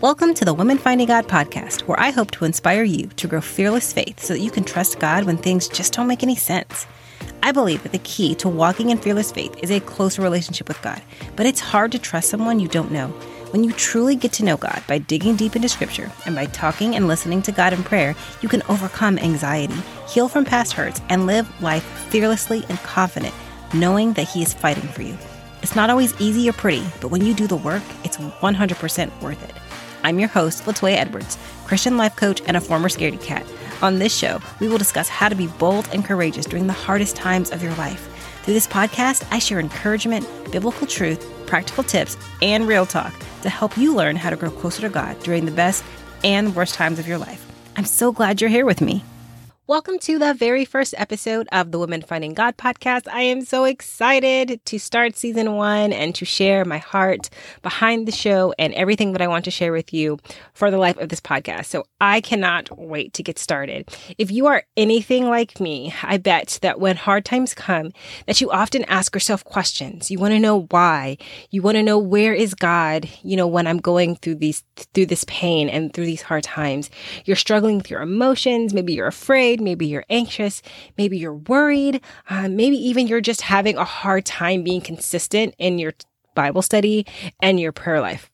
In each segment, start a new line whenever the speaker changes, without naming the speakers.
Welcome to the Women Finding God podcast, where I hope to inspire you to grow fearless faith so that you can trust God when things just don't make any sense. I believe that the key to walking in fearless faith is a closer relationship with God, but it's hard to trust someone you don't know. When you truly get to know God by digging deep into Scripture and by talking and listening to God in prayer, you can overcome anxiety, heal from past hurts, and live life fearlessly and confident, knowing that He is fighting for you. It's not always easy or pretty, but when you do the work, it's 100% worth it. I'm your host, LaToya Edwards, Christian life coach and a former scaredy cat. On this show, we will discuss how to be bold and courageous during the hardest times of your life. Through this podcast, I share encouragement, biblical truth, practical tips, and real talk to help you learn how to grow closer to God during the best and worst times of your life. I'm so glad you're here with me. Welcome to the very first episode of the Women Finding God podcast. I am so excited to start season one and to share my heart behind the show and everything that I want to share with you for the life of this podcast. So I cannot wait to get started. If you are anything like me, I bet that when hard times come, that you often ask yourself questions. You want to know why. You want to know where is God, you know, when I'm going through these, through this pain and through these hard times. You're struggling with your emotions. Maybe you're afraid maybe you're anxious, maybe you're worried, uh, maybe even you're just having a hard time being consistent in your Bible study and your prayer life.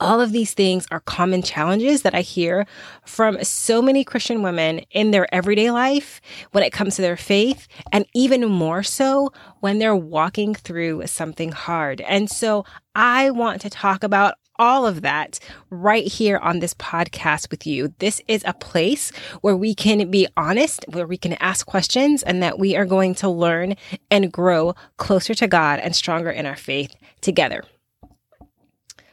All of these things are common challenges that I hear from so many Christian women in their everyday life when it comes to their faith, and even more so when they're walking through something hard. And so I want to talk about all of that right here on this podcast with you. This is a place where we can be honest, where we can ask questions, and that we are going to learn and grow closer to God and stronger in our faith together.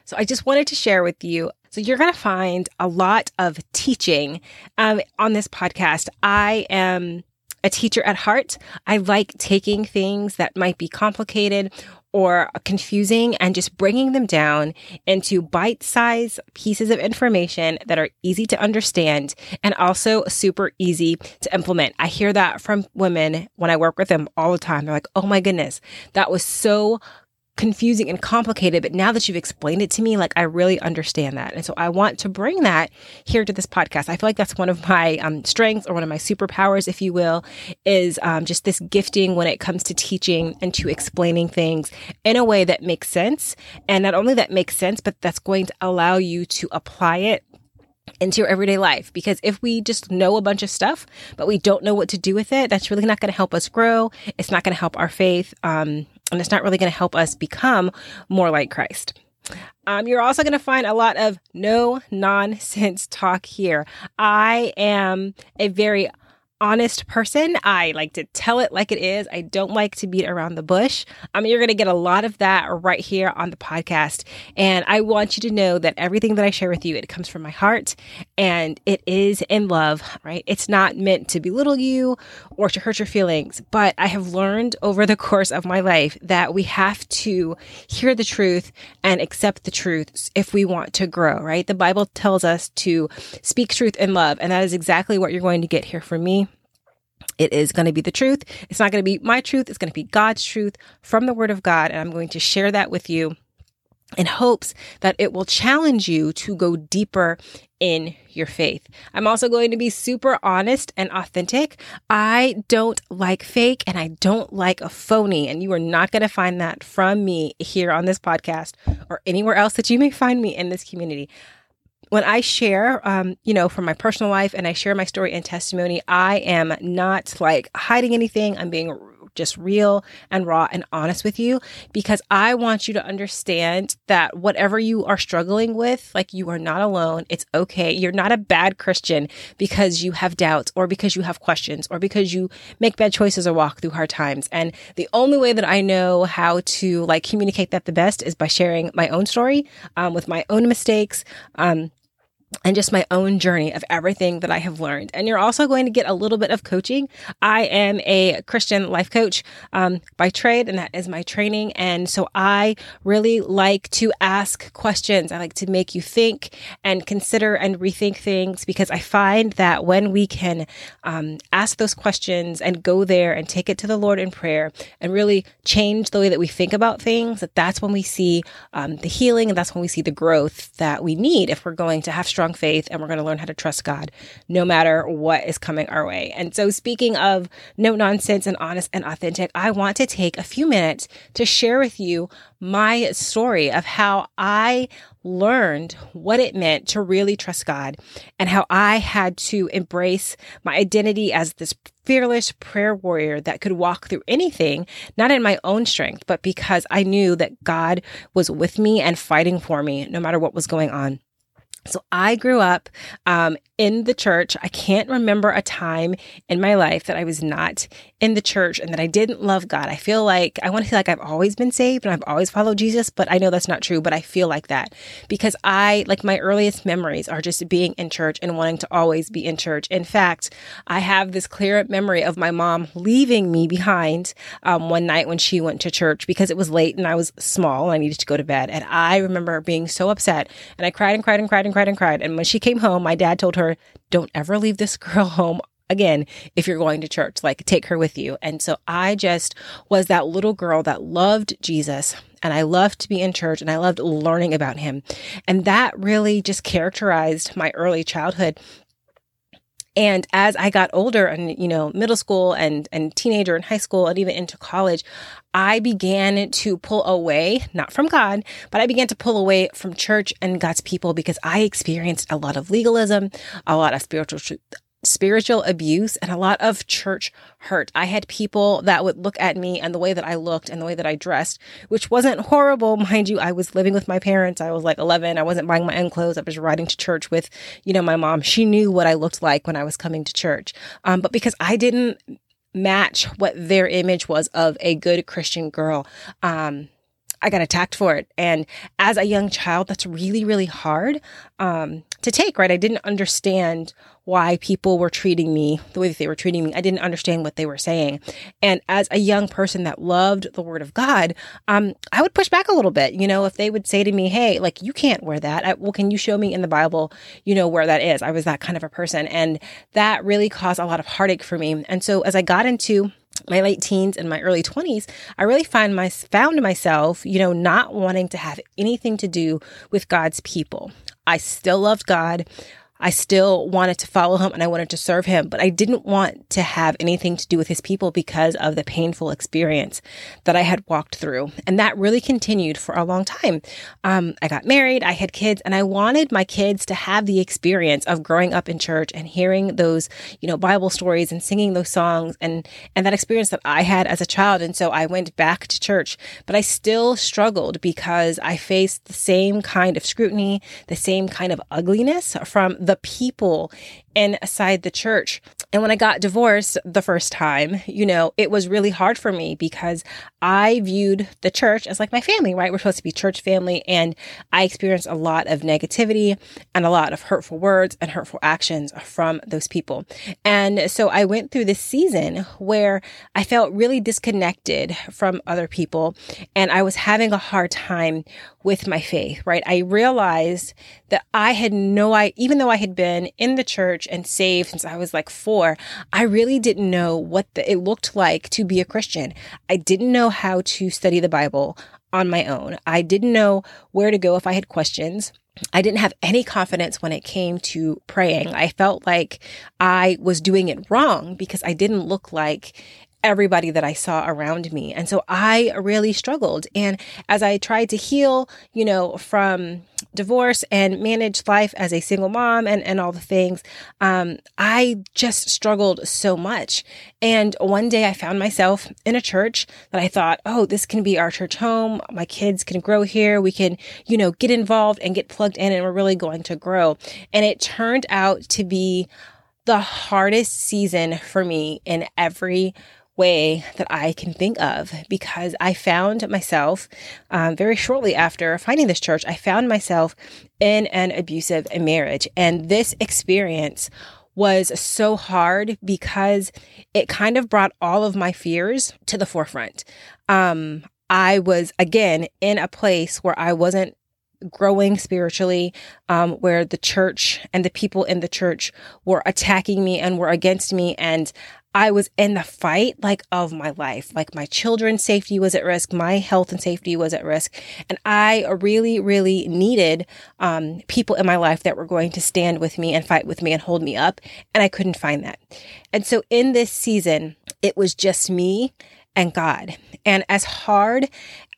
So I just wanted to share with you. So you're going to find a lot of teaching um, on this podcast. I am a teacher at heart. I like taking things that might be complicated or confusing and just bringing them down into bite sized pieces of information that are easy to understand and also super easy to implement. I hear that from women when I work with them all the time. They're like, oh my goodness, that was so confusing and complicated, but now that you've explained it to me, like I really understand that. And so I want to bring that here to this podcast. I feel like that's one of my um, strengths or one of my superpowers, if you will, is um, just this gifting when it comes to teaching and to explaining things in a way that makes sense. And not only that makes sense, but that's going to allow you to apply it into your everyday life. Because if we just know a bunch of stuff, but we don't know what to do with it, that's really not going to help us grow. It's not going to help our faith. Um, and it's not really going to help us become more like Christ. Um, you're also going to find a lot of no nonsense talk here. I am a very honest person. I like to tell it like it is. I don't like to beat around the bush. I mean, you're going to get a lot of that right here on the podcast. And I want you to know that everything that I share with you, it comes from my heart and it is in love, right? It's not meant to belittle you or to hurt your feelings. But I have learned over the course of my life that we have to hear the truth and accept the truth if we want to grow, right? The Bible tells us to speak truth in love. And that is exactly what you're going to get here from me. It is going to be the truth. It's not going to be my truth. It's going to be God's truth from the Word of God. And I'm going to share that with you in hopes that it will challenge you to go deeper in your faith. I'm also going to be super honest and authentic. I don't like fake and I don't like a phony. And you are not going to find that from me here on this podcast or anywhere else that you may find me in this community when I share, um, you know, from my personal life and I share my story and testimony, I am not like hiding anything. I'm being just real and raw and honest with you because I want you to understand that whatever you are struggling with, like you are not alone. It's okay. You're not a bad Christian because you have doubts or because you have questions or because you make bad choices or walk through hard times. And the only way that I know how to like communicate that the best is by sharing my own story um, with my own mistakes. Um, and just my own journey of everything that I have learned. And you're also going to get a little bit of coaching. I am a Christian life coach um, by trade, and that is my training. And so I really like to ask questions. I like to make you think and consider and rethink things because I find that when we can um, ask those questions and go there and take it to the Lord in prayer and really change the way that we think about things, that that's when we see um, the healing and that's when we see the growth that we need if we're going to have strong faith and we're going to learn how to trust God no matter what is coming our way. And so, speaking of no nonsense and honest and authentic, I want to take a few minutes to share with you my story of how I learned what it meant to really trust God and how I had to embrace my identity as this fearless prayer warrior that could walk through anything, not in my own strength, but because I knew that God was with me and fighting for me no matter what was going on. So I grew up um, in the church. I can't remember a time in my life that I was not in the church and that I didn't love God. I feel like I want to feel like I've always been saved and I've always followed Jesus, but I know that's not true. But I feel like that because I, like my earliest memories are just being in church and wanting to always be in church. In fact, I have this clear memory of my mom leaving me behind um, one night when she went to church because it was late and I was small and I needed to go to bed. And I remember being so upset and I cried and cried and cried and cried and cried. And when she came home, my dad told her, don't ever leave this girl home again if you're going to church. Like take her with you. And so i just was that little girl that loved jesus and i loved to be in church and i loved learning about him. And that really just characterized my early childhood and as I got older and, you know, middle school and, and teenager and high school and even into college, I began to pull away, not from God, but I began to pull away from church and God's people because I experienced a lot of legalism, a lot of spiritual spiritual abuse and a lot of church hurt. I had people that would look at me and the way that I looked and the way that I dressed, which wasn't horrible. Mind you, I was living with my parents. I was like 11. I wasn't buying my own clothes. I was riding to church with, you know, my mom. She knew what I looked like when I was coming to church. Um, but because I didn't match what their image was of a good Christian girl, um, I got attacked for it. And as a young child, that's really, really hard um, to take, right? I didn't understand why people were treating me the way that they were treating me. I didn't understand what they were saying. And as a young person that loved the word of God, um, I would push back a little bit. You know, if they would say to me, hey, like, you can't wear that. I, well, can you show me in the Bible, you know, where that is? I was that kind of a person. And that really caused a lot of heartache for me. And so as I got into my late teens and my early 20s, I really find my found myself, you know, not wanting to have anything to do with God's people. I still loved God. I still wanted to follow him and I wanted to serve him, but I didn't want to have anything to do with his people because of the painful experience that I had walked through. And that really continued for a long time. Um, I got married, I had kids, and I wanted my kids to have the experience of growing up in church and hearing those, you know, Bible stories and singing those songs and, and that experience that I had as a child. And so I went back to church, but I still struggled because I faced the same kind of scrutiny, the same kind of ugliness from the people inside the church. And when I got divorced the first time, you know, it was really hard for me because I viewed the church as like my family, right? We're supposed to be church family. And I experienced a lot of negativity and a lot of hurtful words and hurtful actions from those people. And so I went through this season where I felt really disconnected from other people and I was having a hard time with my faith, right? I realized that I had no, I, even though I had been in the church and saved since I was like four, I really didn't know what the, it looked like to be a Christian. I didn't know how to study the Bible on my own. I didn't know where to go if I had questions. I didn't have any confidence when it came to praying. I felt like I was doing it wrong because I didn't look like everybody that I saw around me. And so I really struggled. And as I tried to heal, you know, from divorce and manage life as a single mom and, and all the things, um, I just struggled so much. And one day I found myself in a church that I thought, oh, this can be our church home. My kids can grow here. We can, you know, get involved and get plugged in and we're really going to grow. And it turned out to be the hardest season for me in every way that I can think of because I found myself um, very shortly after finding this church, I found myself in an abusive marriage. And this experience was so hard because it kind of brought all of my fears to the forefront. Um, I was again in a place where I wasn't growing spiritually, um, where the church and the people in the church were attacking me and were against me. And I was in the fight like of my life. Like my children's safety was at risk, my health and safety was at risk, and I really, really needed um, people in my life that were going to stand with me and fight with me and hold me up, and I couldn't find that. And so in this season, it was just me and God. And as hard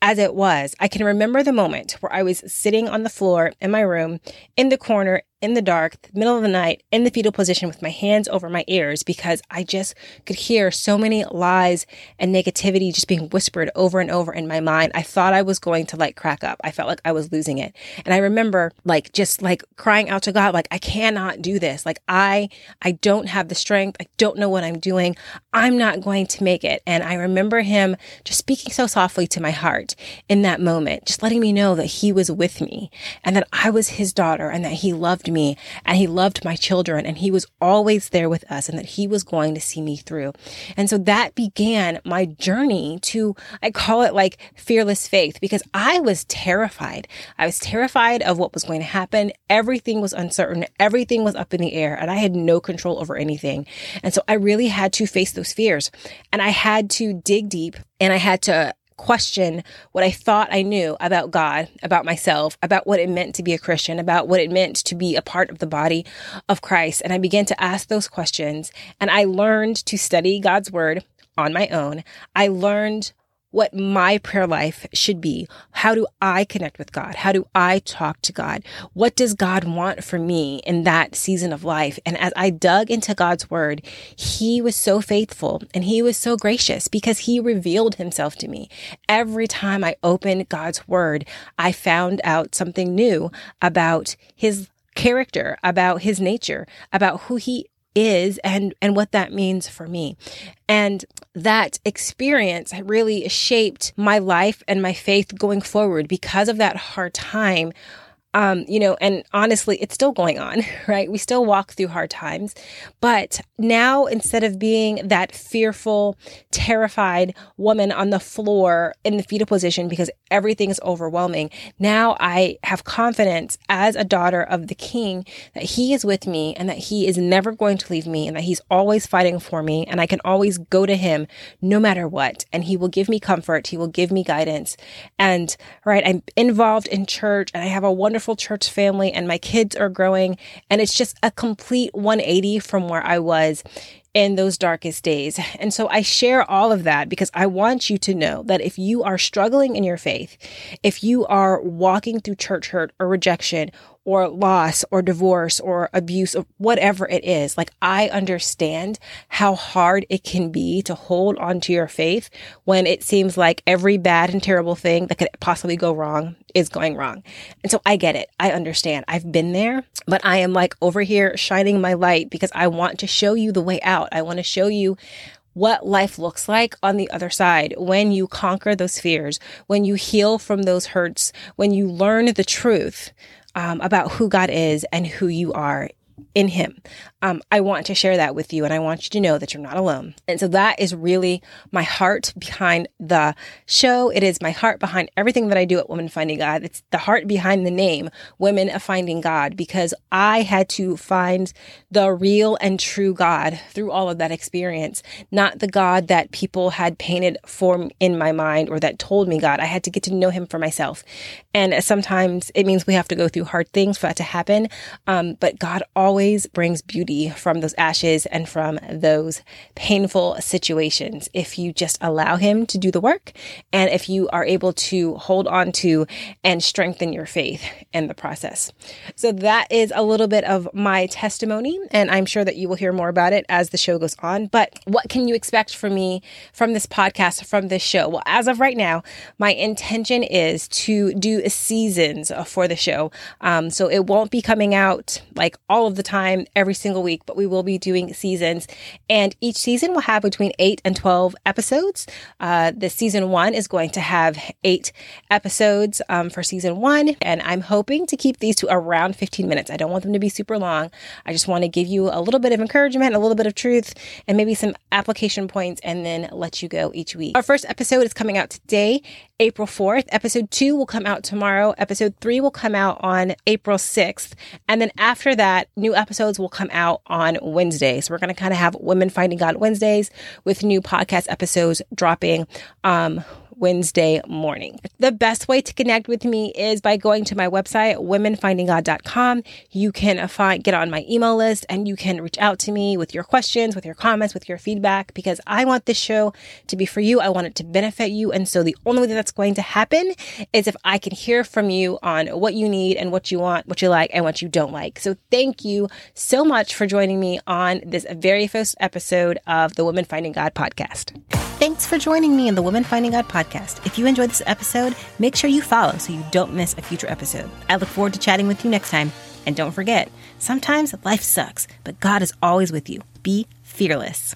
as it was, I can remember the moment where I was sitting on the floor in my room in the corner in the dark, middle of the night, in the fetal position with my hands over my ears because I just could hear so many lies and negativity just being whispered over and over in my mind. I thought I was going to like crack up. I felt like I was losing it. And I remember like just like crying out to God, like, I cannot do this. Like, I, I don't have the strength. I don't know what I'm doing. I'm not going to make it. And I remember him just speaking so softly to my heart in that moment, just letting me know that he was with me and that I was his daughter and that he loved loved me and he loved my children and he was always there with us and that he was going to see me through. And so that began my journey to, I call it like fearless faith because I was terrified. I was terrified of what was going to happen. Everything was uncertain. Everything was up in the air and I had no control over anything. And so I really had to face those fears and I had to dig deep and I had to question what I thought I knew about God, about myself, about what it meant to be a Christian, about what it meant to be a part of the body of Christ. And I began to ask those questions and I learned to study God's word on my own. I learned what my prayer life should be. How do I connect with God? How do I talk to God? What does God want for me in that season of life? And as I dug into God's word, he was so faithful and he was so gracious because he revealed himself to me. Every time I opened God's word, I found out something new about his character, about his nature, about who he is and and what that means for me. And that experience really shaped my life and my faith going forward because of that hard time um, you know, and honestly, it's still going on, right? We still walk through hard times. But now, instead of being that fearful, terrified woman on the floor in the fetal position because everything is overwhelming, now I have confidence as a daughter of the king that he is with me and that he is never going to leave me and that he's always fighting for me. And I can always go to him no matter what. And he will give me comfort, he will give me guidance. And, right, I'm involved in church and I have a wonderful wonderful church family and my kids are growing. And it's just a complete 180 from where I was in those darkest days. And so I share all of that because I want you to know that if you are struggling in your faith, if you are walking through church hurt or rejection or loss or divorce or abuse or whatever it is. Like I understand how hard it can be to hold on to your faith when it seems like every bad and terrible thing that could possibly go wrong is going wrong. And so I get it. I understand. I've been there, but I am like over here shining my light because I want to show you the way out. I want to show you what life looks like on the other side when you conquer those fears, when you heal from those hurts, when you learn the truth um, about who God is and who you are in Him. Um, I want to share that with you and I want you to know that you're not alone. And so that is really my heart behind the show. It is my heart behind everything that I do at Women Finding God. It's the heart behind the name Women of Finding God because I had to find the real and true God through all of that experience, not the God that people had painted for in my mind or that told me God. I had to get to know Him for myself. And sometimes it means we have to go through hard things for that to happen. Um, but God always brings beauty beauty from those ashes and from those painful situations if you just allow Him to do the work and if you are able to hold on to and strengthen your faith in the process. So, that is a little bit of my testimony, and I'm sure that you will hear more about it as the show goes on. But what can you expect from me from this podcast, from this show? Well, as of right now, my intention is to do seasons for the show. Um, so, it won't be coming out like all of the time every single week, but we will be doing seasons. And each season will have between eight and 12 episodes. Uh, the season one is going to have eight episodes um, for season one. And I'm hoping to keep these to around 15 minutes. I don't want them to be super long. I just want to give you a little bit of encouragement, a little bit of truth, and maybe some application points, and then let you go each week. Our first episode is coming out today, April 4th. Episode two will come out tomorrow. Episode three will come out on April 6th. And then after that, new episodes will come out on Wednesday. So we're going to kind of have Women Finding God Wednesdays with new podcast episodes dropping um, Wednesday morning. The best way to connect with me is by going to my website, womenfindinggod.com. You can find, get on my email list and you can reach out to me with your questions, with your comments, with your feedback, because I want this show to be for you. I want it to benefit you. And so the only way that that's going to happen is if I can hear from you on what you need and what you want, what you like and what you don't like. So thank you so much for joining me on this very first episode of the Women Finding God podcast. Thanks for joining me in the Women Finding God podcast. If you enjoyed this episode, make sure you follow so you don't miss a future episode. I look forward to chatting with you next time. And don't forget, sometimes life sucks, but God is always with you. Be fearless.